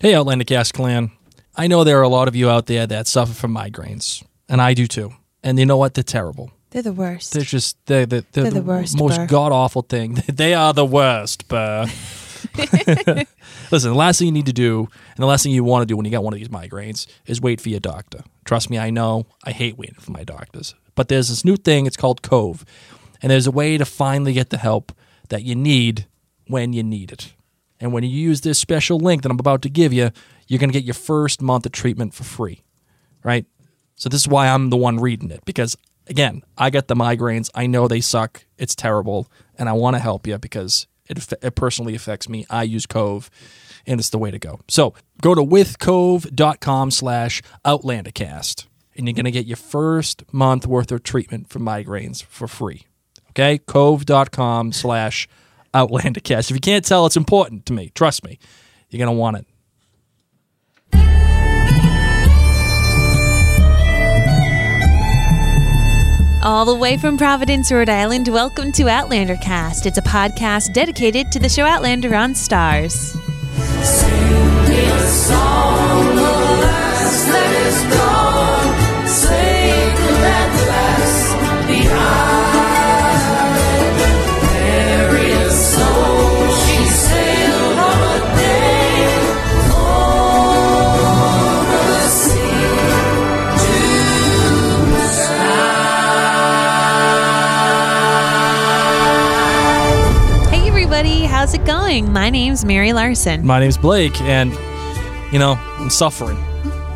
Hey, Outlander Cast Clan. I know there are a lot of you out there that suffer from migraines, and I do too. And you know what? They're terrible. They're the worst. They're just they're, they're, they're, They're the worst, most god awful thing. they are the worst, Burr. Listen, the last thing you need to do, and the last thing you want to do when you got one of these migraines, is wait for your doctor. Trust me, I know. I hate waiting for my doctors. But there's this new thing. It's called Cove, and there's a way to finally get the help that you need when you need it. And when you use this special link that I'm about to give you, you're going to get your first month of treatment for free, right? So this is why I'm the one reading it because again, I get the migraines. I know they suck. It's terrible, and I want to help you because it, it personally affects me. I use Cove, and it's the way to go. So go to withcove.com slash outlandercast, and you're going to get your first month worth of treatment for migraines for free. Okay, cove.com slash outlandercast. If you can't tell, it's important to me. Trust me, you're going to want it. All the way from Providence, Rhode Island, welcome to Outlander Cast. It's a podcast dedicated to the show Outlander on Starz. Going? My name's Mary Larson. My name's Blake, and you know I'm suffering.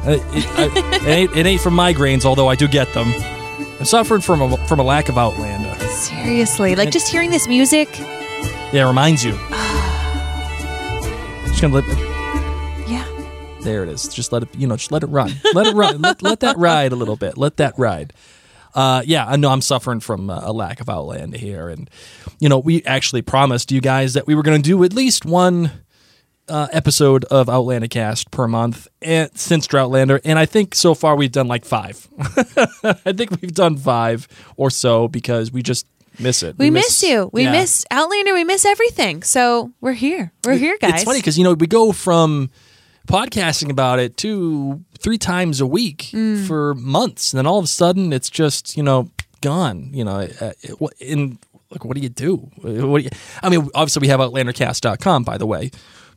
Uh, It, it ain't, it ain't from migraines, although I do get them. I'm suffering from a, from a lack of Outlander. Seriously, like just hearing this music, Yeah, it reminds you. just gonna let yeah. there it is. Just let it you know, just let it run. Let it run. let, let that ride a little bit. Let that ride. Uh, yeah, I know I'm suffering from uh, a lack of Outlander here, and you know we actually promised you guys that we were going to do at least one uh, episode of Outlander Cast per month and, since Droughtlander, and I think so far we've done like five. I think we've done five or so because we just miss it. We, miss, you. We yeah. miss Outlander. We miss everything. So we're here. We're here, guys. It's funny because you know we go from podcasting about it two, three times a week Mm. for months, and then all of a sudden it's just you know gone. You know, uh, it- in like what do you do? What do you? I mean, obviously we have OutlanderCast.com, by the way.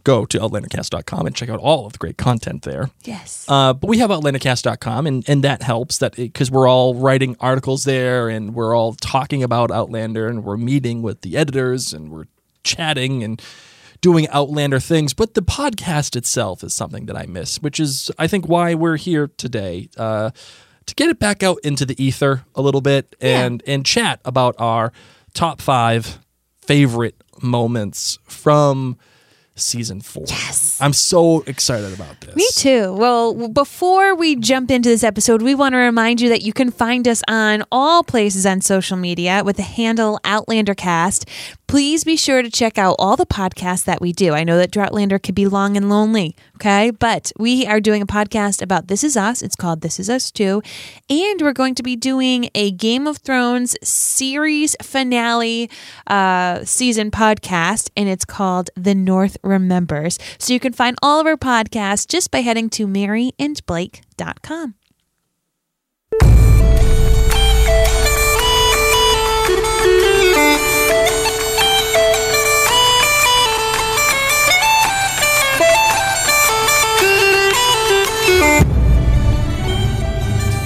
Go to OutlanderCast.com and check out all of the great content there. yes. Uh, but we have OutlanderCast.com, and, and that helps that because we're all writing articles there and we're all talking about Outlander and we're meeting with the editors and we're chatting and doing Outlander things. But the podcast itself is something that I miss, which is, I think, why we're here today uh, to get it back out into the ether a little bit and, and chat about our top five favorite moments from season four. Yes. I'm so excited about this. Me too. Well, before we jump into this episode, we want to remind you that you can find us on all places on social media with the handle OutlanderCast. Please be sure to check out all the podcasts that we do. I know that Droughtlander can be long and lonely, okay? But we are doing a podcast about This Is Us. It's called This Is Us Too. And we're going to be doing a Game of Thrones series finale uh, season podcast, and it's called The North Remembers. So you can find all of our podcasts just by heading to maryandblake.com.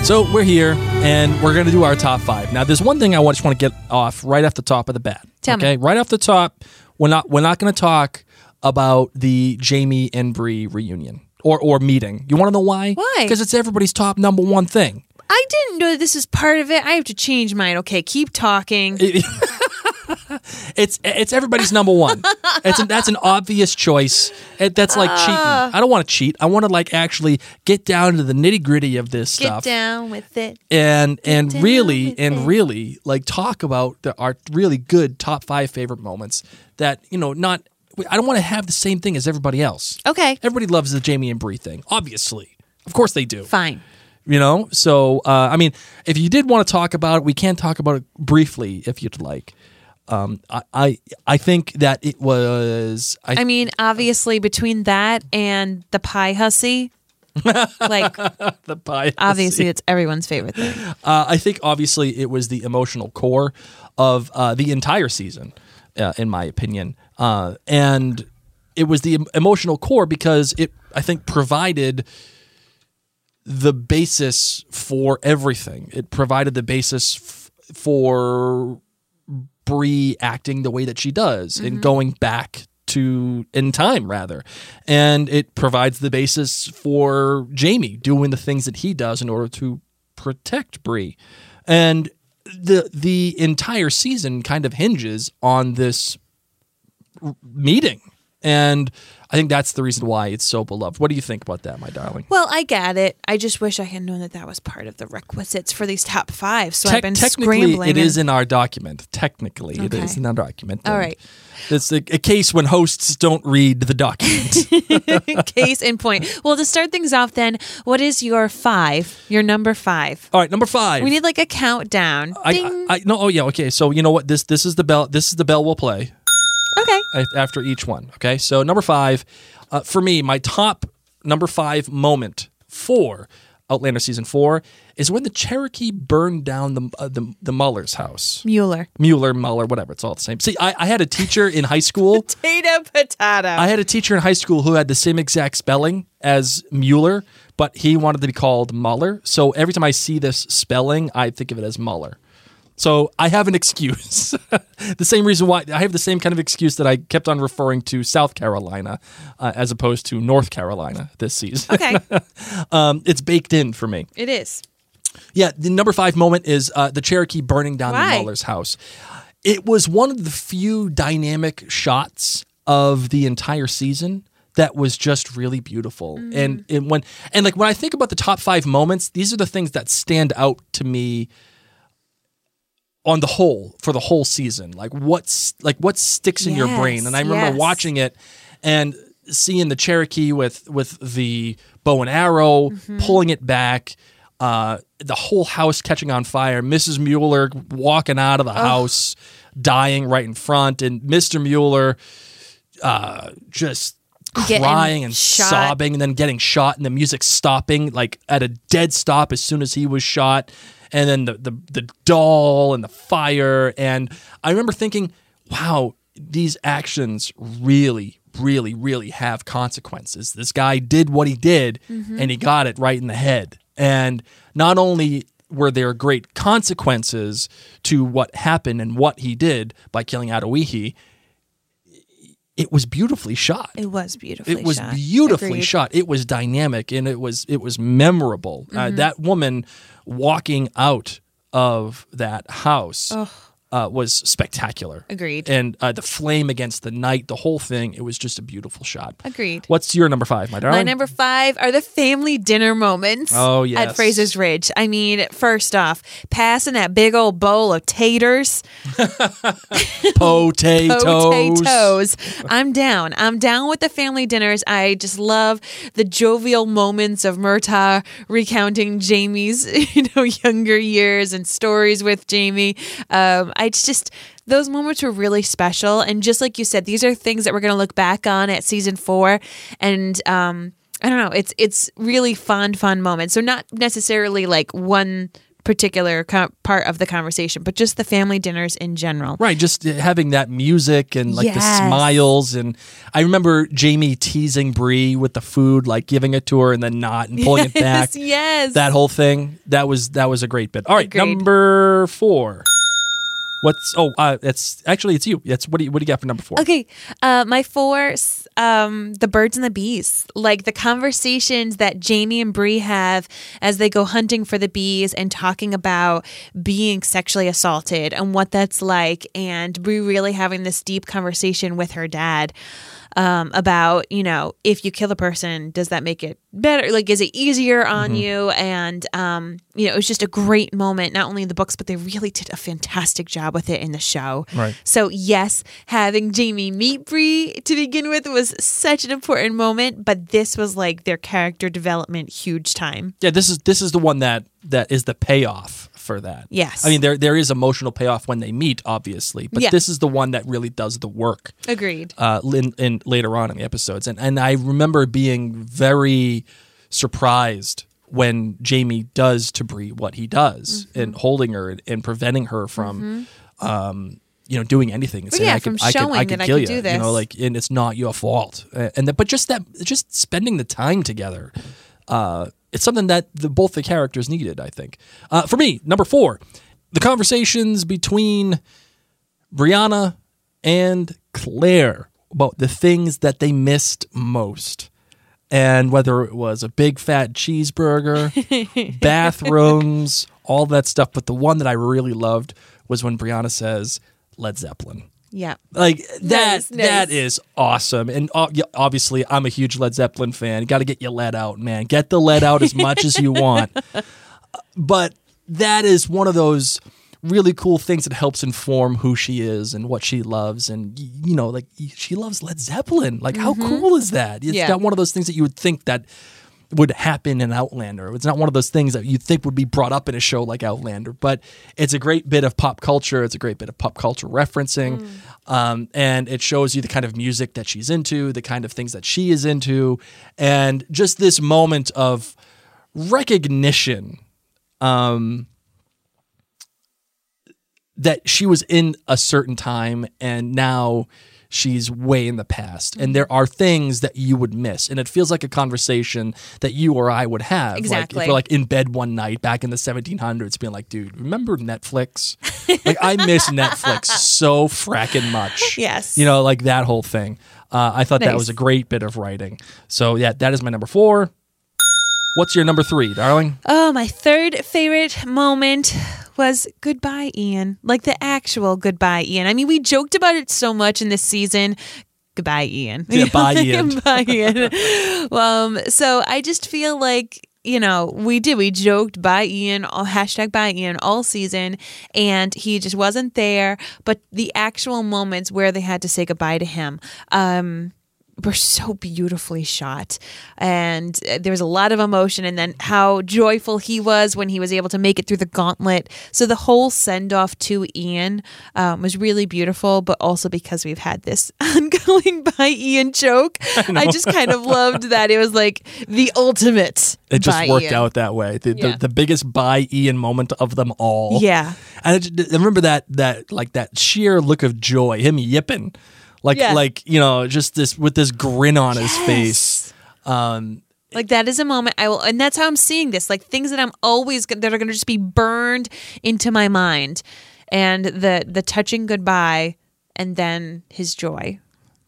So we're here and we're going to do our top five. Now, there's one thing I just want to get off right off the top of the bat. Tell me. okay, right off the top, we're not we're not going to talk about the Jamie and Bree reunion or or meeting. You want to know why? Why? Because it's everybody's top number one thing. I didn't know this is part of it. I have to change mine. Okay, keep talking. it's it's everybody's number one. It's that's an obvious choice. It, that's like cheating. Ah. I don't want to cheat. I want to like actually get down to the nitty gritty of this stuff. Get stuff down with it. and and down really with and it. really like talk about the, our really good top five favorite moments that you know not. I don't want to have the same thing as everybody else. Okay. Everybody loves the Jamie and Bree thing, obviously. Of course they do Fine. you know so uh, i mean if you did want to talk about it we can talk about it briefly if you'd like um, I, I i think that it was i, I mean, obviously, between that and the pie hussy, like the pie obviously it's everyone's favorite thing. uh, i think obviously it was the emotional core of uh, the entire season uh, in my opinion uh, and it was the emotional core because it i think provided the basis for everything. It provided the basis f- for Bree acting the way that she does and mm-hmm. going back to in time rather. And it provides the basis for Jamie doing the things that he does in order to protect Bree. And the the entire season kind of hinges on this r- meeting. And I think that's the reason why it's so beloved. What do you think about that, my darling? Well, I get it. I just wish I had known that that was part of the requisites for these top five. So I've Tec- been technically, scrambling. it is and- in our document. Technically, it Okay. is in our document. All right. It's a, a case when hosts don't read the document. Case in point. Well, to start things off, then, what is your five? Your number five. All right, number five. We need like a countdown. I. I, I no. Oh yeah. Okay. So you know what? This this is the bell. This is the bell we'll play after each one. Okay. So number five, uh, for me, my top number five moment for Outlander season four is when the Cherokee burned down the uh, the, the Muller's house. Mueller. Mueller, Muller, whatever. It's all the same. See, I, I had a teacher in high school. Potato, potato. I had a teacher in high school who had the same exact spelling as Mueller, but he wanted to be called Muller. So every time I see this spelling, I think of it as Muller. So I have an excuse. the same reason why I have the same kind of excuse that I kept on referring to South Carolina uh, as opposed to North Carolina this season. okay. um, it's baked in for me. it is. Yeah, the number five moment is uh, the Cherokee burning down Why? the Muller's house. It was one of the few dynamic shots of the entire season that was just really beautiful. And, and when and like when I think about the top five moments, these are the things that stand out to me on the whole for the whole season. Like what's like what sticks in your brain. And I remember yes. watching it and seeing the Cherokee with with the bow and arrow, Mm-hmm. pulling it back, uh, the whole house catching on fire, Mrs. Mueller walking out of the house, dying right in front, and Mr. Mueller uh, just Getting crying and shot. sobbing and then getting shot and the music stopping like at a dead stop as soon as he was shot and then the the, the doll and the fire. And i remember thinking wow these actions really really really have consequences. This guy did what he did mm-hmm. and he got it right in the head. And not only were there great consequences to what happened and what he did by killing Adawehi, it was beautifully shot It was beautifully shot. it was shot. beautifully Agreed. shot it was dynamic and it was it was memorable Mm-hmm. uh, that woman walking out of that house uh, was spectacular Agreed. and uh, the flame against the night the whole thing it was just a beautiful shot Agreed. what's your number five my darling My number five are the family dinner moments Oh, yes. at Fraser's Ridge. I mean, first off, passing that big old bowl of taters, potatoes potatoes. I'm down. I'm down with the family dinners. I just love the jovial moments of Murtagh recounting Jamie's, you know, younger years and stories with Jamie. Um, it's just those moments were really special, and just like you said, these are things that we're going to look back on at season four, and um, I don't know. It's it's really fun, fun moments. So not necessarily like one particular co- part of the conversation, but just the family dinners in general. Right, just having that music and like the smiles, and I remember Jamie teasing Bree with the food, like giving it to her and then not and pulling it back. Yes, yes. That whole thing, that was that was a great bit. All right, Agreed. number four. What's oh uh, actually it's you. That's what do you what do you got for number four? Okay, uh, my four, um, the birds and the bees, like the conversations that Jamie and Bree have as they go hunting for the bees and talking about being sexually assaulted and what that's like, and Bree really having this deep conversation with her dad. Um, about you know if you kill a person does that make it better like is it easier on you and um you know it was just a great moment not only in the books but they really did a fantastic job with it in the show Right. so yes, having Jamie meet Bree to begin with was such an important moment, but this was like their character development huge time. Yeah, this is this is the one that that is the payoff for that. Yes. I mean there there is emotional payoff when they meet, obviously, but Yeah. this is the one that really does the work. Agreed. uh, in, in later on in the episodes, and and I remember being very surprised when Jamie does to Bree what he does Mm-hmm. and holding her and, preventing her from, um, you know, doing anything. And saying, yeah, I from I showing I could that I kill could you, you know, like, and it's not your fault. And then, but just that, just spending the time together, uh, it's something that the, both the characters needed. I think. Uh, for me, number four, the conversations between Brianna and Claire about the things that they missed most. And whether it was a big fat cheeseburger, bathrooms, all that stuff. But the one that I really loved was when Brianna says Led Zeppelin. Yeah. Like that Nice, nice. that is awesome. And uh, obviously I'm a huge Led Zeppelin fan. Got to get your lead out, man. Get the lead out as much as you want. But that is one of those really cool things that helps inform who she is and what she loves and you know like she loves Led Zeppelin. Like how cool is that? It's Mm-hmm. Yeah. not one of those things that you would think that would happen in Outlander. It's not one of those things that you think would be brought up in a show like Outlander, but it's a great bit of pop culture. It's a great bit of pop culture referencing. Um, and it shows you the kind of music that she's into, the kind of things that she is into, and just this moment of recognition um, that she was in a certain time and now she's way in the past and there are things that you would miss and it feels like a conversation that you or i would have like Exactly. if we're like in bed one night back in the 1700s being like dude remember netflix? Like i miss netflix so fracking much. Yes. you know like that whole thing. Uh, i thought that was a great bit of writing. So yeah that is my number four. What's your number three darling? Oh, my third favorite moment was goodbye, Ian. Like the actual goodbye, Ian. I mean, we joked about it so much in this season. Goodbye, Ian. Yeah, bye, Ian. bye, Ian. um, so I just feel like you know we did we joked by Ian all hashtag by Ian all season, and he just wasn't there. But the actual moments where they had to say goodbye to him. Um, were so beautifully shot and uh, there was a lot of emotion and then how joyful he was when he was able to make it through the gauntlet so the whole send off to ian um, was really beautiful but also because we've had this ongoing by ian joke I, just kind of loved that it was like the ultimate it just worked Ian. out that way. The, Yeah. the, the biggest by Ian moment of them all. yeah and I, just- I remember that that like that sheer look of joy, him yipping, like Yeah. like you know just this with this grin on his face. Um, Like that is a moment I will, and that's how I'm seeing this. Like things that I'm always that are going to just be burned into my mind, and the the touching goodbye, and then his joy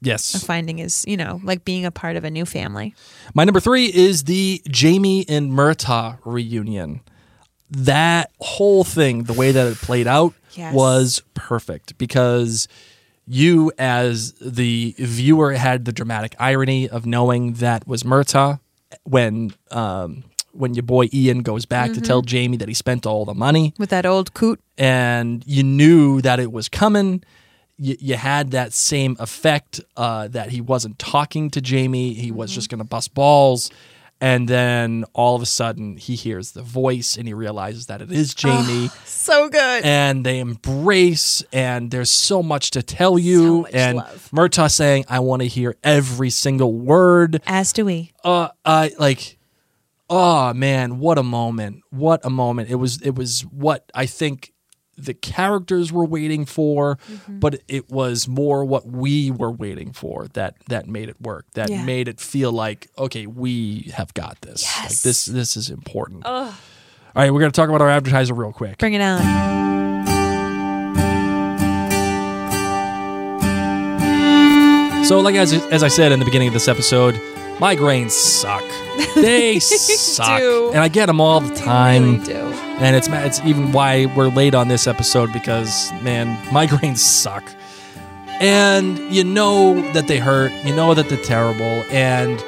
of yes, finding his, you know, like being a part of a new family. my number three is the Jamie and Murtagh reunion. That whole thing, the way that it played out, Yes. was perfect because you, as the viewer, had the dramatic irony of knowing that was Murtagh when um, when your boy Ian goes back to tell Jamie that he spent all the money, With that old coot, and you knew that it was coming. You, you had that same effect uh, that he wasn't talking to Jamie; he was just going to bust balls. And then all of a sudden, he hears the voice and he realizes that it is Jamie so good. and they embrace and there's so much to tell you much and love. Murtagh saying I want to hear every single word As do we. uh I like oh man what a moment what a moment it was it was what I think the characters were waiting for, mm-hmm. but it was more what we were waiting for that that made it work. That yeah. made it feel like okay, we have got this. Yes. Like this this is important. Ugh. All right, we're going to talk about our advertiser real quick. Bring it on. So, like as, as I said in the beginning of this episode, migraines suck. They suck, do. and I get them all the time. Really do. And it's it's even why we're late on this episode because man, migraines suck. And you know that they hurt. You know that they're terrible, and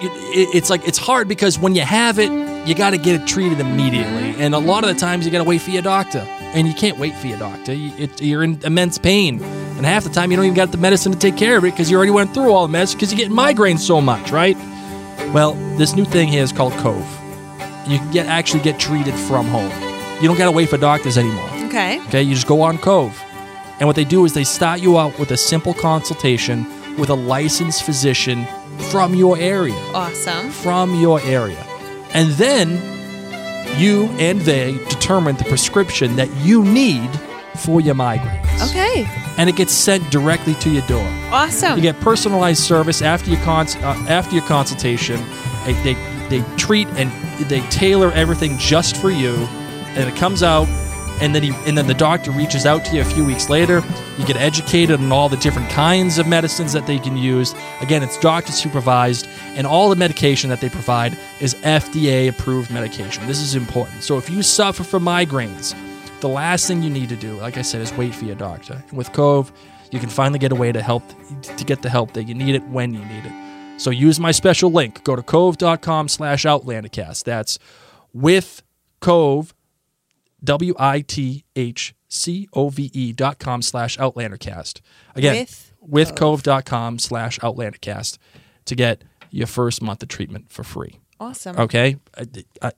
it, it, it's like it's hard because when you have it, you got to get it treated immediately. Mm-hmm. And a lot of the times you got to wait for your doctor, and you can't wait for your doctor. You, you're in immense pain, and half the time you don't even got the medicine to take care of it because you already went through all the medicine because you get migraines so much, right? Well, this new thing here is called Cove. You can get actually get treated from home. You don't got to wait for doctors anymore. Okay. Okay, you just go on Cove. And what they do is they start you out with a simple consultation with a licensed physician from your area. Awesome. From your area. And then you and they determine the prescription that you need for your migraines. Okay. And it gets sent directly to your door. Awesome. You get personalized service after your cons- uh, after your consultation. They, they they treat and they tailor everything just for you, and it comes out. And then he, and then the doctor reaches out to you a few weeks later. You get educated on all the different kinds of medicines that they can use. Again, it's doctor supervised, and all the medication that they provide is FDA approved medication. This is important. So if you suffer from migraines, the last thing you need to do, like I said, is wait for your doctor. And with Cove, you can finally get a way to help to get the help that you need it when you need it. So use my special link. Go to cove.com slash outlandercast. That's with Cove, W I T H C O V E dot com slash outlandercast. Again, With with com slash outlandercast to get your first month of treatment for free. awesome. Okay? I, I,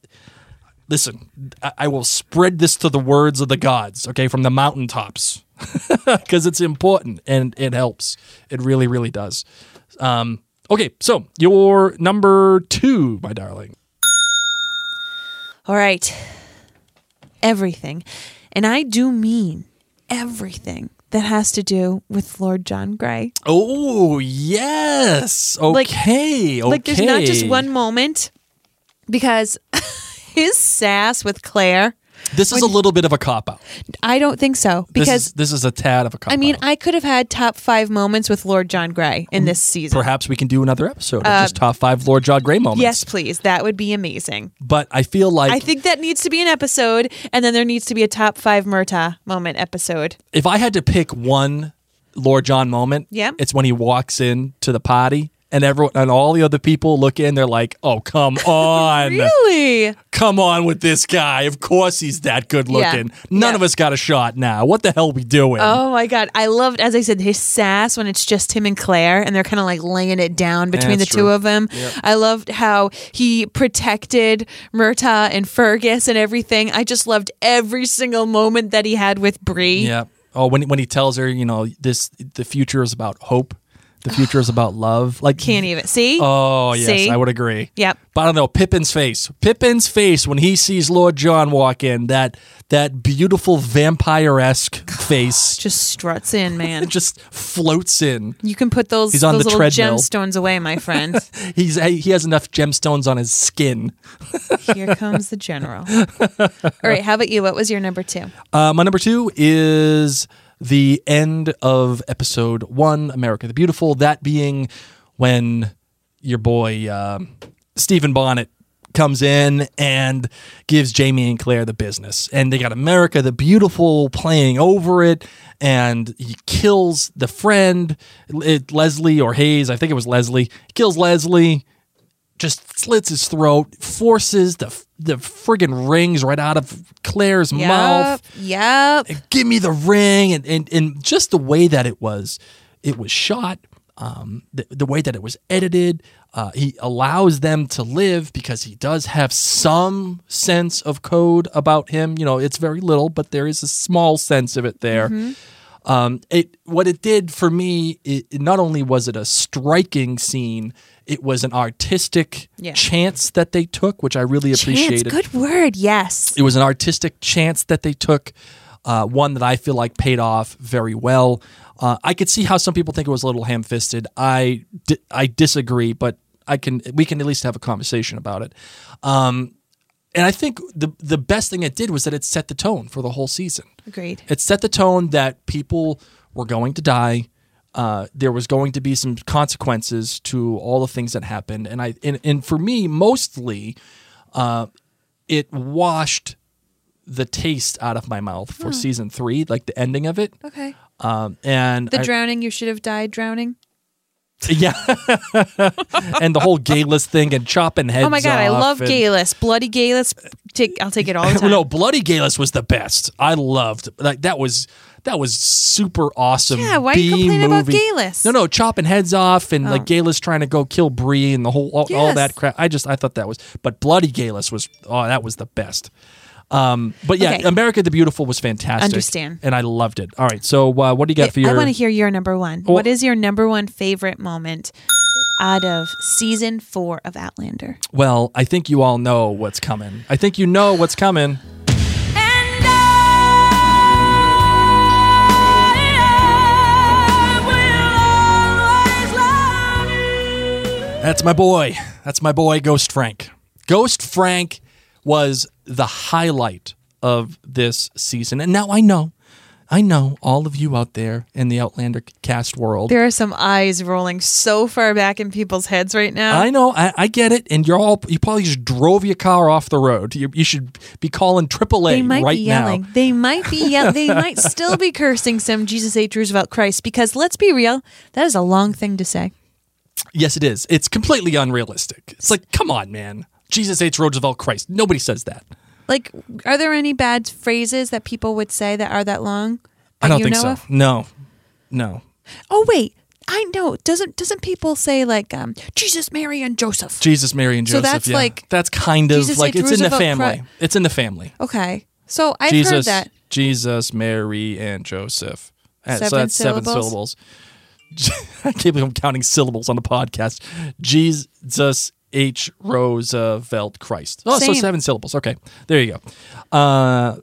listen, I, I will spread this to the words of the gods, okay, from the mountaintops because it's important and it helps. It really, really does. Um, okay, so your number two, my darling. All right. Everything. And I do mean everything that has to do with Lord John Grey. Oh, yes. Like- Okay. okay. Like there's not just one moment because his sass with Claire, This is a little bit of a cop out. I don't think so. This Because is, this is a tad of a cop I mean, out. I could have had top five moments with Lord John Grey in this season. Perhaps we can do another episode of just top five Lord John Grey moments. Uh, Yes, please. That would be amazing. But I feel like I think that needs to be an episode, and then there needs to be a top five Murtagh moment episode. if I had to pick one Lord John moment, Yeah. it's when he walks in to the party and everyone and all the other people look in. They're like, "Oh, come on, Really? come on with this guy. Of course he's that good Yeah. looking. None Yeah. of us got a shot now. What the hell we doing?" Oh my god, I loved as I said his sass when it's just him and Claire and they're kind of like laying it down between the that's two of them. I loved how he protected Murtagh and Fergus and everything. I just loved every single moment that he had with Bree. yeah. Oh, when when he tells her, you know, this the future is about hope. The future is about love. Like Can't even see. Oh yes, See? I would agree. Yep. But I don't know Pippin's face. Pippin's face when he sees Lord John walk in. That that beautiful vampire esque face Just struts in, man. just floats in. You can put those He's on those the little treadmill. gemstones away, my friend. He's he has enough gemstones on his skin. Here comes the general. All right, how about you? What was your number two? Uh, my number two is the end of episode one, America the Beautiful. That being when your boy um Stephen Bonnet comes in and gives Jamie and Claire the business, and they got America the Beautiful playing over it, and he kills the friend, it, Leslie or Hayes. I think it was Leslie. Kills Leslie just slits his throat, forces the the friggin' rings right out of Claire's mouth. Yep. give me the ring. And, and, and just the way that it was it was shot um, the, the way that it was edited uh, he allows them to live because he does have some sense of code about him. You know it's very little but there is a small sense of it there um, it what it did for me it, not only was it a striking scene it was an artistic Yeah. chance that they took which i really Chance, appreciated good word. Yes. it was an artistic chance that they took, uh, one that I feel like paid off very well. Uh, I could see how some people think it was a little ham-fisted. I di- I disagree, but I can we can at least have a conversation about it. Um, and I think the the best thing it did was that it set the tone for the whole season. Agreed. It set the tone that people were going to die. uh, there was going to be some consequences to all the things that happened, and I and, and for me, mostly, uh, it washed the taste out of my mouth for season three, like the ending of it. Okay. Um, and The I- drowning, you should have died drowning. yeah, and the whole Geillis thing and chopping heads. oh my god, I love and- Geillis. Bloody Geillis. Take, I'll take it all the time. no, Bloody Geillis was the best. I loved like that was that was super awesome. Yeah, why are you B complaining about movie. Geillis? No, no, chopping heads off and Oh. like Geillis trying to go kill Bree and the whole all, all that crap. I just I thought that was, but Bloody Geillis was oh that was the best. Um, but yeah, Okay. America the Beautiful was fantastic. Understand. and I loved it. All right, so uh, what do you got for your? I want to hear your number one. Oh. what is your number one favorite moment out of season four of Outlander? well, I think you all know what's coming. I think you know what's coming. That's my boy. That's my boy, Ghost Frank. Ghost Frank was the highlight of this season. And now I know, I know all of you out there in the Outlander cast world. There are some eyes rolling so far back in people's heads right now. I know, I, I get it. And you're all, you probably just drove your car off the road. You, you should be calling AAA they might right be yelling. now. They might be yelling. they might still be cursing some Jesus H. Roosevelt Christ because let's be real, that is a long thing to say. Yes, it is. It's completely unrealistic. It's like, come on, man. Jesus H. Roosevelt Christ. Nobody says that. Like, are there any bad phrases that people would say that are that long? I don't think so. of? No, no. Oh wait, I know. Doesn't doesn't people say like um, Jesus, Mary, and Joseph? Jesus, Mary, and Joseph. So that's yeah. like- that's kind of Jesus like H. it's in the family. It's in the family. Okay, so I've Jesus, heard that. Jesus, Mary, and Joseph. Uh, so Seven that's seven syllables? syllables. I can't believe I'm counting syllables on the podcast. Jesus H. Roosevelt Christ. Oh, so seven syllables. Okay, there you go. Uh,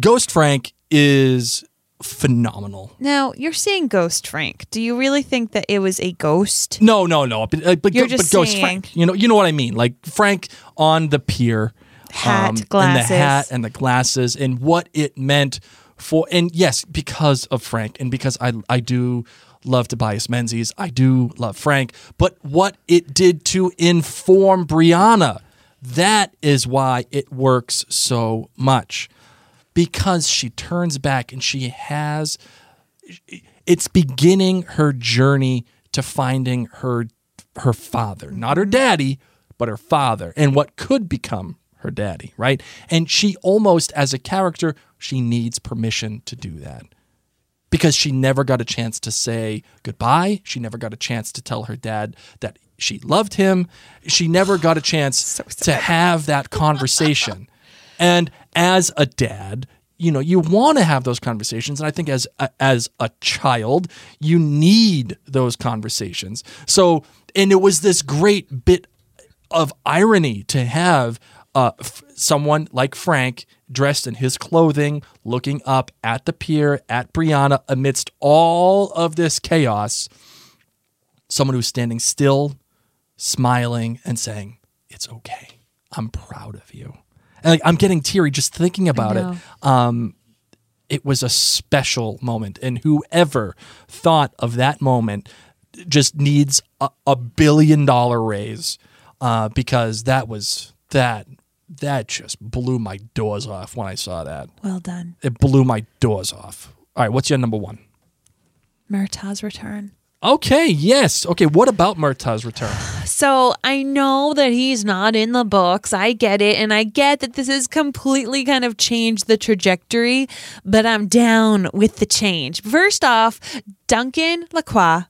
Ghost Frank is phenomenal. Now you're saying Ghost Frank. Do you really think that it was a ghost? No, no, no. But, uh, but, You're go- just but Ghost Frank. You know, you know what I mean. Like Frank on the pier, Hat, and the hat and the glasses, and what it meant for. And yes, because of Frank, and because I I do love Tobias Menzies, I do love Frank. But what it did to inform Brianna, that is why it works so much. Because she turns back and she has it's beginning her journey to finding her her father not her daddy but her father and what could become her daddy right and she almost as a character she needs permission to do that because she never got a chance to say goodbye. She never got a chance to tell her dad that she loved him. She never got a chance to have that conversation. And as a dad you know you want to have those conversations. And i think as a, as a child you need those conversations. So and it was this great bit of irony to have uh, f- someone like Frank dressed in his clothing, looking up at the pier at Brianna amidst all of this chaos. Someone who's standing still, smiling, and saying, "It's okay. I'm proud of you." And like, I'm getting teary just thinking about it. Um, it was a special moment, and whoever thought of that moment just needs a, a billion dollar raise uh, because that was that that just blew my doors off when I saw that. Well done, It blew my doors off. All right, what's your number one? Murtagh's return. Okay, yes. Okay, what about Murtagh's return? So I know that he's not in the books. I get it. And I get that this has completely kind of changed the trajectory, but I'm down with the change. First off, Duncan Lacroix,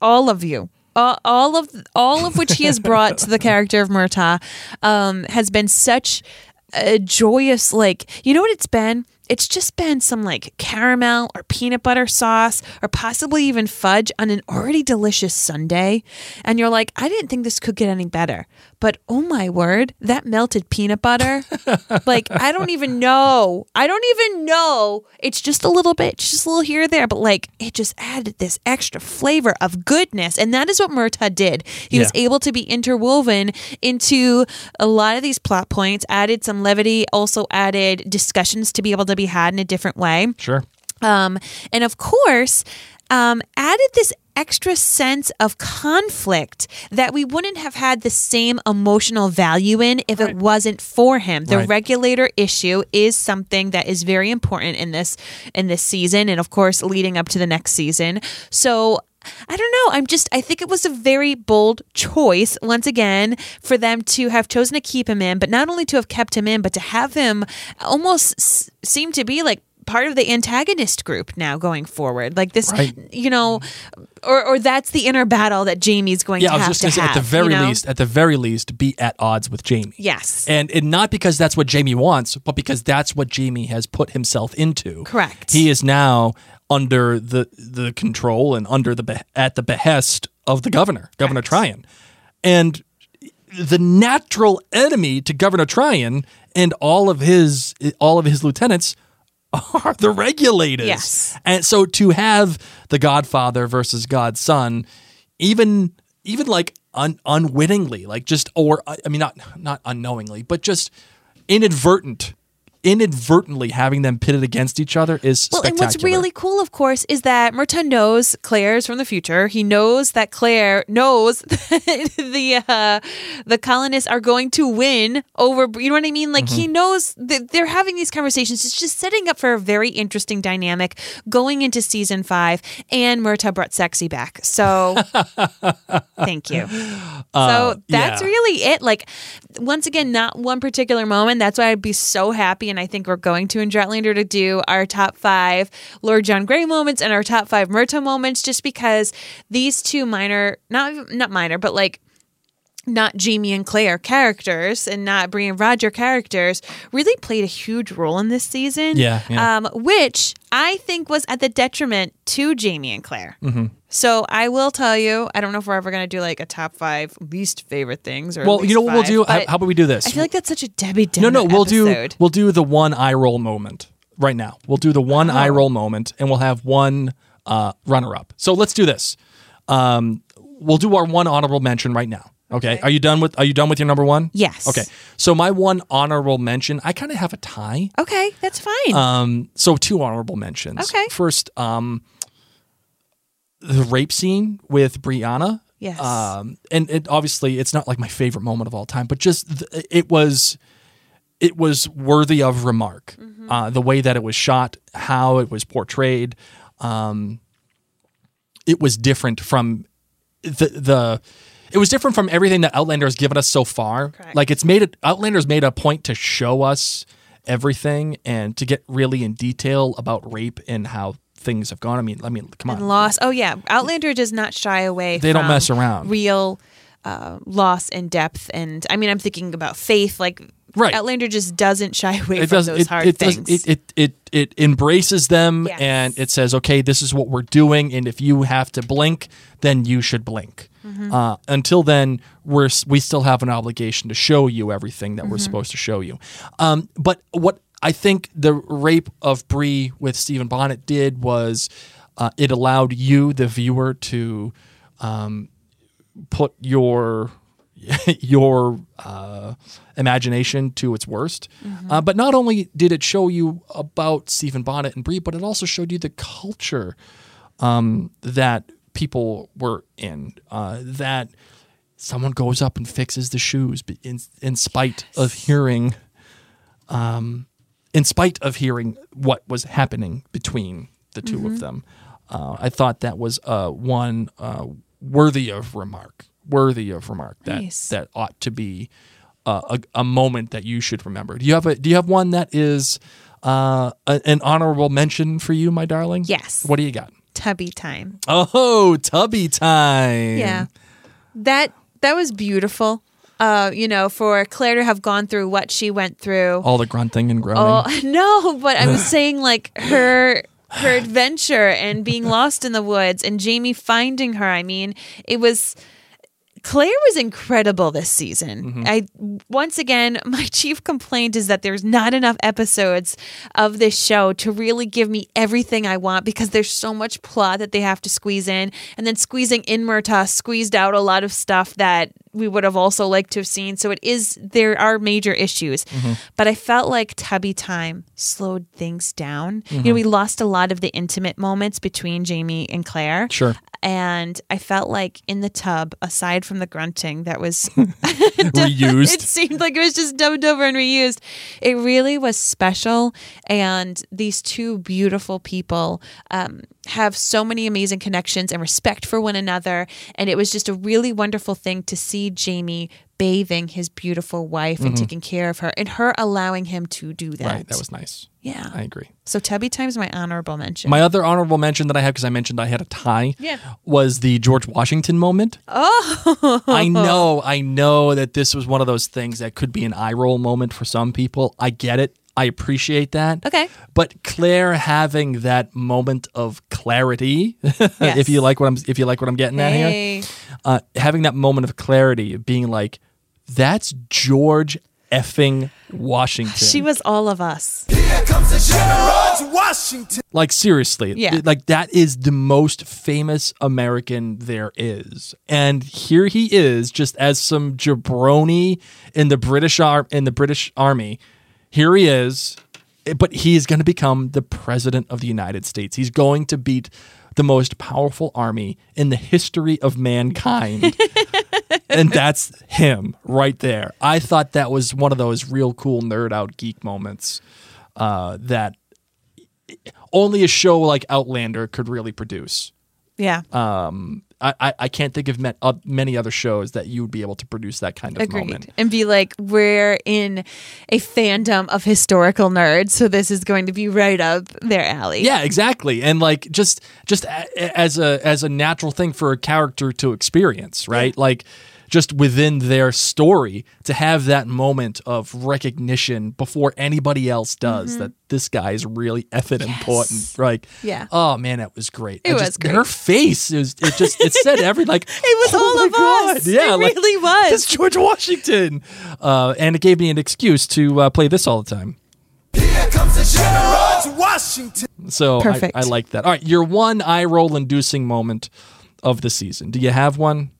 all of you. Uh, all of all of which he has brought to the character of Murtagh um, has been such a joyous like you know what it's been it's just been some like caramel or peanut butter sauce or possibly even fudge on an already delicious sundae and you're like i didn't think this could get any better. But oh my word that melted peanut butter. Like i don't even know. I don't even know. It's just a little bit just a little here or there but like it just added this extra flavor of goodness. And that is what Murtagh did. He was able to be interwoven into a lot of these plot points added some levity also added discussions to be able to be had in a different way Sure. um, and of course, um, added this extra sense of conflict that we wouldn't have had the same emotional value in if it wasn't for him. The Right. regulator issue is something that is very important in this in this season and of course leading up to the next season. So I don't know. I'm just, I think it was a very bold choice, once again, for them to have chosen to keep him in, but not only to have kept him in, but to have him almost s- seem to be like part of the antagonist group now going forward. Like this, Right. you know, or, or that's the inner battle that Jamie's going Yeah, to I was have just gonna say have. at the very you know? least, at the very least, be at odds with Jamie. Yes. And and not because that's what Jamie wants, but because that's what Jamie has put himself into. Correct. He is now under the the control and under the at the behest of the governor, Governor Tryon. And the natural enemy to Governor Tryon and all of his all of his lieutenants are the regulators. Yes. And so to have the Godfather versus Godson, even even like un, unwittingly, like just or I mean not not unknowingly, but just inadvertent inadvertently having them pitted against each other is Well, and what's really cool, of course, is that Murtagh knows Claire's from the future. He knows that Claire knows that the uh, the colonists are going to win over. You know what I mean? Like Mm-hmm. he knows that they're having these conversations. It's just setting up for a very interesting dynamic going into season five. And Murtagh brought sexy back, so thank you. so that's Uh, yeah. really it. Like once again, not one particular moment. That's why I'd be so happy, and I think we're going to in Jetlander to do our top five Lord John Grey moments and our top five Murtagh moments, just because these two minor, not not minor, but like not Jamie and Claire characters and not Bree and Roger characters really played a huge role in this season. Yeah, yeah. Um, which I think was at the detriment to Jamie and Claire. Mm-hmm. So I will tell you, I don't know if we're ever going to do like a top five least favorite things or well, you know what we'll do? How, how about we do this? I feel like that's such a Debbie Downer no, no, we'll do we'll do the one eye roll moment right now. We'll do the one Oh. eye roll moment, and we'll have one uh, runner up. So let's do this. Um, we'll do our one honorable mention right now. Okay. Are you done with Are you done with your number one? Yes. Okay. So my one honorable mention, I kind of have a tie. Okay, that's fine. Um, so two honorable mentions. Okay. First, um, the rape scene with Brianna. Yes. Um, and it obviously it's not like my favorite moment of all time, but just th- it was, it was worthy of remark. Mm-hmm. Uh, the way that it was shot, how it was portrayed, um, it was different from the the. It was different from everything that Outlander has given us so far. Correct. Like it's made it. Outlander's made a point to show us everything and to get really in detail about rape and how things have gone. I mean, I mean, come on. and loss. Oh yeah, Outlander does not shy away. They don't mess around. Real uh, loss and depth, and I mean, I'm thinking about faith. Like Right. Outlander just doesn't shy away it from those it, hard it things. it, it it it embraces them Yes. and it says okay this is what we're doing and if you have to blink then you should blink Mm-hmm. uh, until then we're we still have an obligation to show you everything that Mm-hmm. we're supposed to show you um, but what I think the rape of Bree with Stephen Bonnet did was uh, it allowed you the viewer to um, put your your uh, imagination to its worst. Uh, but not only did it show you about Stephen Bonnet and Bree, but it also showed you the culture um, that people were in. Uh, that someone goes up and fixes the shoes in, in spite of hearing, um, in spite of hearing what was happening between the 2 of them. Uh, I thought that was uh, one uh, worthy of remark, worthy of remark. That Nice. that ought to be uh, a, a moment that you should remember. Do you have a Do you have one that is uh, a- an honorable mention for you, my darling? Yes. What do you got? Tubby time. Oh, tubby time. Yeah. That that was beautiful. Uh, you know, for Claire to have gone through what she went through. All the grunting and groaning. Oh no, but I was saying like her her adventure and being lost in the woods and Jamie finding her. I mean, it was Claire was incredible this season. Mm-hmm. I once again, my chief complaint is that there's not enough episodes of this show to really give me everything I want because there's so much plot that they have to squeeze in, and then squeezing in Murtagh squeezed out a lot of stuff that we would have also liked to have seen. So it is there are major issues, mm-hmm. but I felt like Tubby Time slowed things down. You know, mm-hmm. we lost a lot of the intimate moments between Jamie and Claire. Sure. And I felt like in the tub, aside from the grunting that was Reused. it seemed like it was just dubbed over and reused. It really was special. And these two beautiful people um, have so many amazing connections and respect for one another. And it was just a really wonderful thing to see Jamie bathing his beautiful wife and taking care of her and her allowing him to do that. Mm-hmm. Right. That was nice. yeah. I agree. so Tubby Time's my honorable mention. My other honorable mention that I have, because I mentioned I had a tie, Yeah. was the George Washington moment. oh, I know, I know that this was one of those things that could be an eye roll moment for some people. I get it. I appreciate that. Okay. But Claire having that moment of clarity, if you like what I'm if you like what I'm getting at here, uh, having that moment of clarity, of being like, that's George effing Washington. She was all of us. Here comes the general Washington. Like seriously, Yeah. like that is the most famous American there is, and here he is, just as some jabroni in the British ar- in the British Army. Here he is, eh, but he is going to become the president of the United States. He's going to beat the most powerful army in the history of mankind. and that's him right there. I thought that was one of those real cool nerd out geek moments uh, that only a show like Outlander could really produce. Yeah. I, I, I can't think of met, uh, many other shows that you would be able to produce that kind of Agreed. moment. And be like, we're in a fandom of historical nerds, so this is going to be right up their alley. Yeah, exactly. And like just just a, as a as a natural thing for a character to experience, right? Like just within their story to have that moment of recognition before anybody else does that this guy is really effing important. Like, Mm-hmm. Yeah. Oh man, that was great. It I was just, great. Her face is it just it said every like It was oh all my of God. us. Yeah, It like, really was. It's George Washington, uh, and it gave me an excuse to uh, play this all the time. Here comes the General Washington. So I, Perfect. I like that. All right, your one eye roll inducing moment of the season. Do you have one?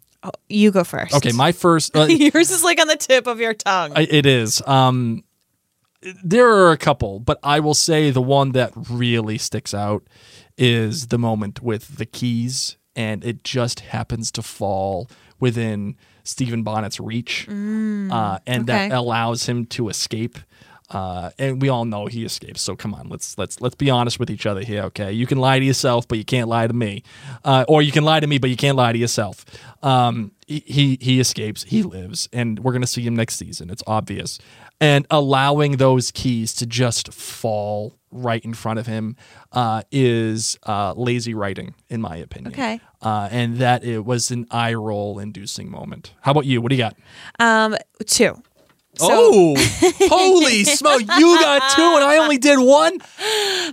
You go first. Okay, my first. Uh, Yours is like on the tip of your tongue. I- it is. Um, there are a couple, but I will say the one that really sticks out is the moment with the keys, and it just happens to fall within Stephen Bonnet's reach, uh, and that allows him to escape. Uh, and we all know he escapes. So come on, let's let's let's be honest with each other here, okay? You can lie to yourself, but you can't lie to me, uh, or you can lie to me, but you can't lie to yourself. Um, he he- escapes, he lives, and we're gonna see him next season. It's obvious, and allowing those keys to just fall right in front of him uh, is uh, lazy writing, in my opinion. Okay. uh, and that it was an eye roll inducing moment. How about you? What do you got? Um, two. So oh, holy smoke! You got two, and I only did one.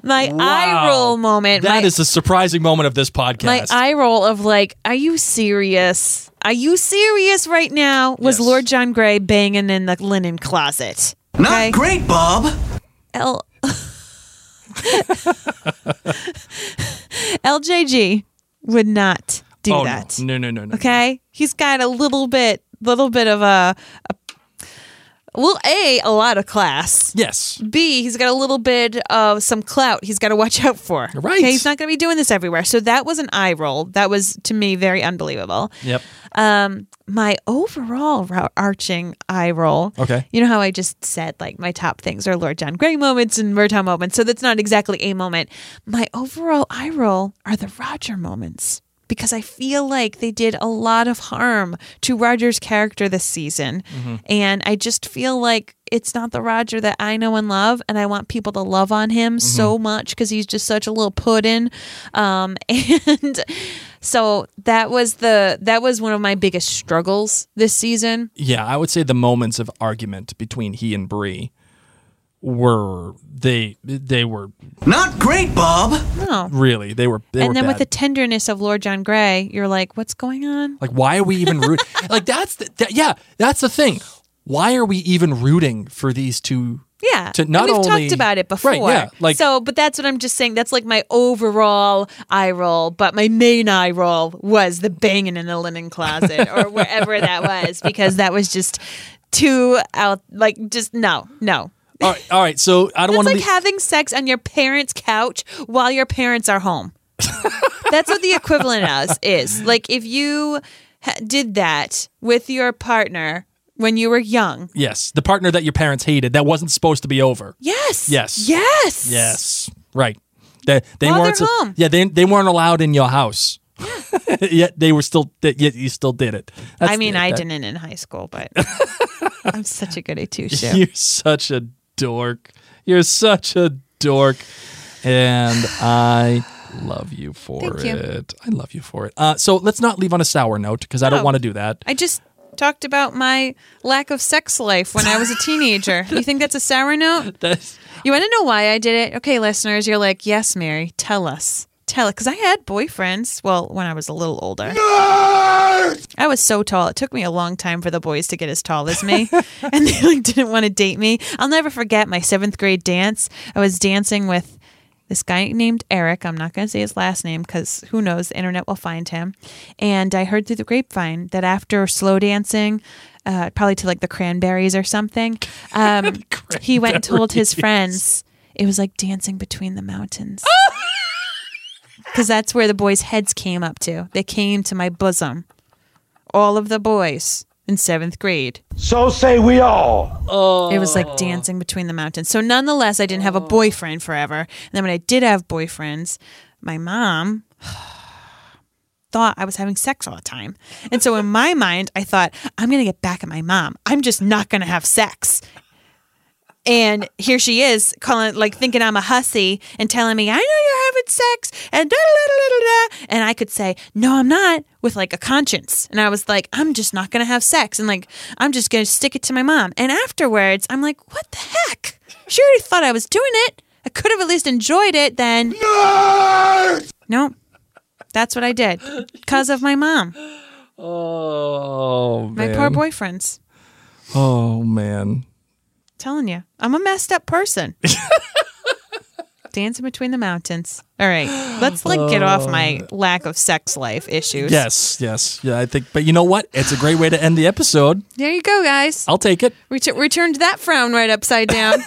my Wow. eye roll moment. That my, is a surprising moment of this podcast. my eye roll of like, are you serious? Are you serious right now? Was Yes. Lord John Grey banging in the linen closet? Not Okay? great, Bob. L LJG would not do oh, that. No, no, no, no. no. Okay, he's got a little bit, little bit of a, a well, a a lot of class. Yes. B, he's got a little bit of some clout he's got to watch out for. Right. Okay, he's not going to be doing this everywhere. So that was an eye roll. That was to me very unbelievable. Yep. Um, my overall arching eye roll. Okay. You know how I just said like my top things are Lord John Grey moments and Murtagh moments. So that's not exactly a moment. My overall eye roll are the Roger moments because I feel like they did a lot of harm to Roger's character this season. And I just feel like it's not the Roger that I know and love. And I want people to love on him so much because he's just such a little puddin. Um, and so that was the that was one of my biggest struggles this season. Yeah, I would say the moments of argument between he and Bree were they they were Not great, Bob. No. really they were they were and then with the tenderness of Lord John Grey, you're like, what's going on? like why are we even rooting? like that's the, that, yeah that's the thing why are we even rooting for these two Yeah. To And not we've only- talked about it before. Right, yeah, like- so, but that's what I'm just saying. That's like my overall eye roll, but my main eye roll was the banging in the linen closet or wherever that was because that was just too out. Like, just no, no. All right all right so i don't want to. That's like having sex on your parents' couch while your parents are home. That's what the equivalent is. Is like if you ha- did that with your partner when you were young. yes the partner that your parents hated that wasn't supposed to be over Yes. Yes. Yes. yes right they, they While weren't so- home. yeah they, they weren't allowed in your house yet they were still yet you still did it That's I mean, the- I that- didn't in high school, but I'm such a goody two shoe. You're such a dork. You're such a dork. And I love you for Thank you. it. I love you for it. Uh, so let's not leave on a sour note because I don't want to do that. I just talked about my lack of sex life when I was a teenager. you think that's a sour note? That's, You want to know why I did it? Okay, listeners, you're like, yes, Mary, tell us. Tell it. Because I had boyfriends, well, when I was a little older. I was so tall. It took me a long time for the boys to get as tall as me. and they like didn't want to date me. I'll never forget my seventh grade dance. I was dancing with this guy named Eric. I'm not going to say his last name because who knows? The internet will find him. And I heard through the grapevine that after slow dancing, uh, probably to like the cranberries or something, um, he went and told his friends it was like dancing between the mountains. Because that's where the boys' heads came up to. They came to my bosom. All of the boys in seventh grade. So say we all. Oh. It was like dancing between the mountains. So nonetheless, I didn't have a boyfriend forever. And then when I did have boyfriends, my mom thought I was having sex all the time. And so in my mind, I thought, I'm going to get back at my mom. I'm just not going to have sex. And here she is calling, like thinking I'm a hussy and telling me, I know you're having sex and da da da da da. And I could say, no, I'm not with like a conscience. And I was like, I'm just not going to have sex. And like, I'm just going to stick it to my mom. And afterwards, I'm like, what the heck? She already thought I was doing it. I could have at least enjoyed it then. No, nope. that's what I did because of my mom, oh, my man. poor boyfriends. Oh, man. Telling you, I'm a messed up person. Dancing between the mountains. All right, let's like get off my oh. lack of sex life issues. Yes, yes. Yeah, I think, but you know what? It's a great way to end the episode. There you go, guys. I'll take it. Ret- returned that frown right upside down.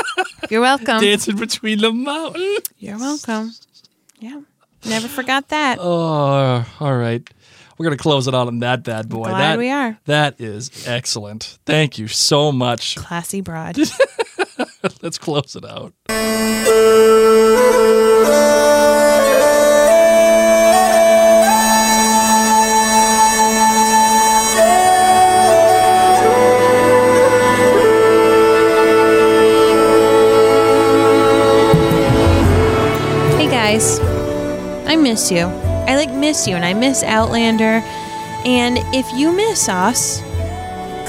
You're welcome. Dancing between the mountains. You're welcome. Yeah, never forgot that. Oh, all right. We're gonna close it out on that bad boy. Glad that, we are. That is excellent. Thank you so much. Classy broad. Let's close it out. Hey guys, I miss you. Miss you and I miss Outlander. And if you miss us,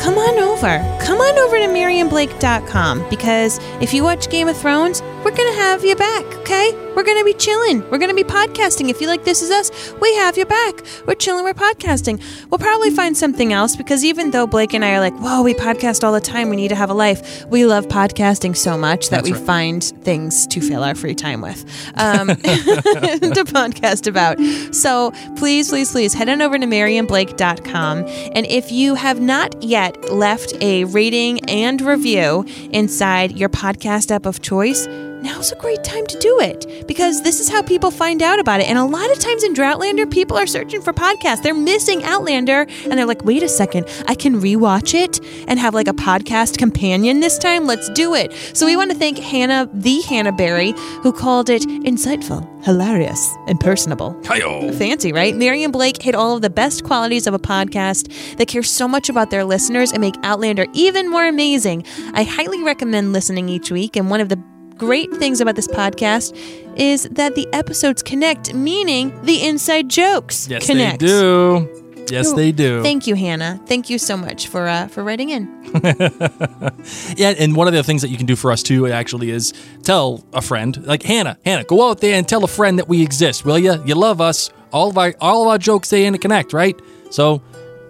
come on over. Come on over to MaryandBlake.com because if you watch Game of Thrones, we're going to have you back, okay? We're going to be chilling. We're going to be podcasting. If you like This Is Us, we have you back. We're chilling. We're podcasting. We'll probably find something else because even though Blake and I are like, whoa, we podcast all the time, we need to have a life, we love podcasting so much that That's we right. find things to fill our free time with um, to podcast about. So please, please, please head on over to MaryandBlake.com. And if you have not yet left a rating and review inside your podcast app of choice, now's a great time to do it because this is how people find out about it. And a lot of times in Droughtlander, people are searching for podcasts. They're missing Outlander and they're like, wait a second, I can rewatch it and have like a podcast companion this time. Let's do it. So we want to thank Hannah, the Hannah Berry, who called it insightful, hilarious, and personable. Hi-yo. Fancy, right? Mary and Blake hit all of the best qualities of a podcast that cares so much about their listeners and make Outlander even more amazing. I highly recommend listening each week, and one of the great things about this podcast is that the episodes connect, meaning the inside jokes Yes, connect. Yes, they do. Yes, they do. Thank you, Hannah. Thank you so much for uh, for writing in. Yeah, and one of the things that you can do for us too actually is tell a friend, like Hannah, Hannah, go out there and tell a friend that we exist, will you? You love us. All of our all of our jokes they interconnect, right? So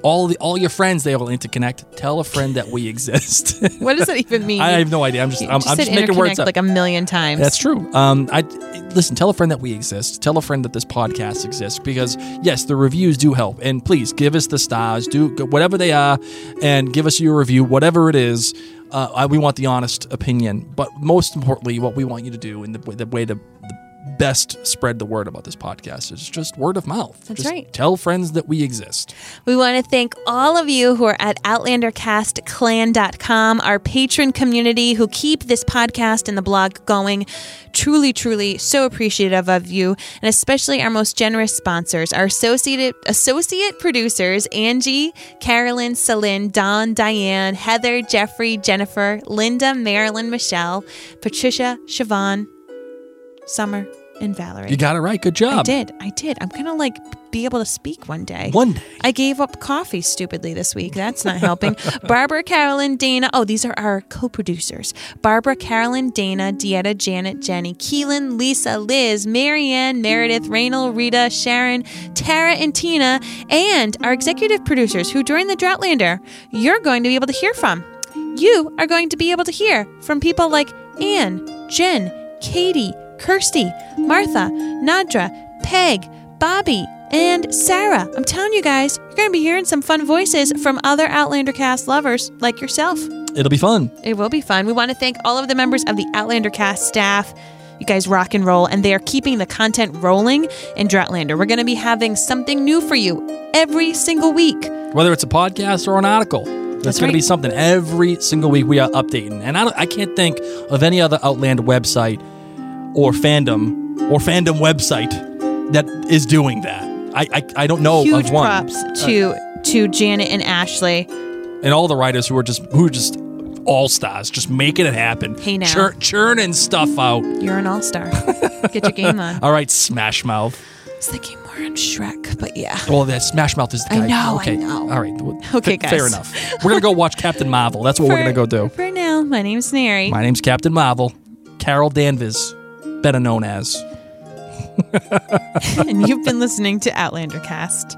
all the all your friends they all interconnect. Tell a friend that we exist. What does that even mean? I have no idea. I'm just I'm, just I'm just making words up. like a million times. That's true. Um, I listen. Tell a friend that we exist. Tell a friend that this podcast exists because yes, the reviews do help. And please give us the stars. Do whatever they are, and give us your review, whatever it is. Uh, I- we want the honest opinion, but most importantly, what we want you to do, and the, way- the way to the best spread the word about this podcast is just word of mouth. That's Just right. Tell friends that we exist. We want to thank all of you who are at OutlanderCastClan.com, our patron community who keep this podcast and the blog going. Truly, truly, so appreciative of you, and especially our most generous sponsors, our associate associate producers Angie, Carolyn, Celine, Dawn, Dianne, Heather, Jeffrey, Jennifer, Lynda, Marilyn, Michelle, Patricia, Siobhan, Summer, and Valerie. You got it right. Good job. I did. I did. I'm gonna like be able to speak one day. One day. I gave up coffee stupidly this week. That's not helping. Barbara, Carolyn, Dana. Oh, these are our co-producers. Barbara, Carolyn, Dana, Dietta, Janet, Jenny, Keelin, Lisa, Liz, Maryanne, Meredith, Raynel, Rita, Sharon, Tara, and Tina, and our executive producers who during the Droughtlander you're going to be able to hear from. You are going to be able to hear from people like Anne, Jenn, Katy, Kirstie, Martha, Nadra, Peg, Bobbi, and Sara. I'm telling you guys, you're going to be hearing some fun voices from other Outlander cast lovers like yourself. It'll be fun. It will be fun. We want to thank all of the members of the Outlander cast staff. You guys rock and roll, and they are keeping the content rolling in Droughtlander. We're going to be having something new for you every single week. whether it's a podcast or an article. There's That's going to be something every single week we are updating. And I, I can't think of any other Outlander website or fandom or fandom website that is doing that. I, I, I don't know Huge of one. props uh, to to Janet and Ashley. And all the writers who are just who are just all stars, just making it happen. Hey, now. Chur- churning stuff out. You're an all star. Get your game on. All right, Smash Mouth. I was thinking more on Shrek, but yeah. Well, that Smash Mouth is the guy. I know, I Okay. know. All right. Well, Okay, fa- Fair enough. We're gonna go watch Captain Marvel. That's what we're gonna go do. For now, my name's Mary. My name's Captain Marvel, Carol Danvers, better known as. and you've been listening to Outlander Cast.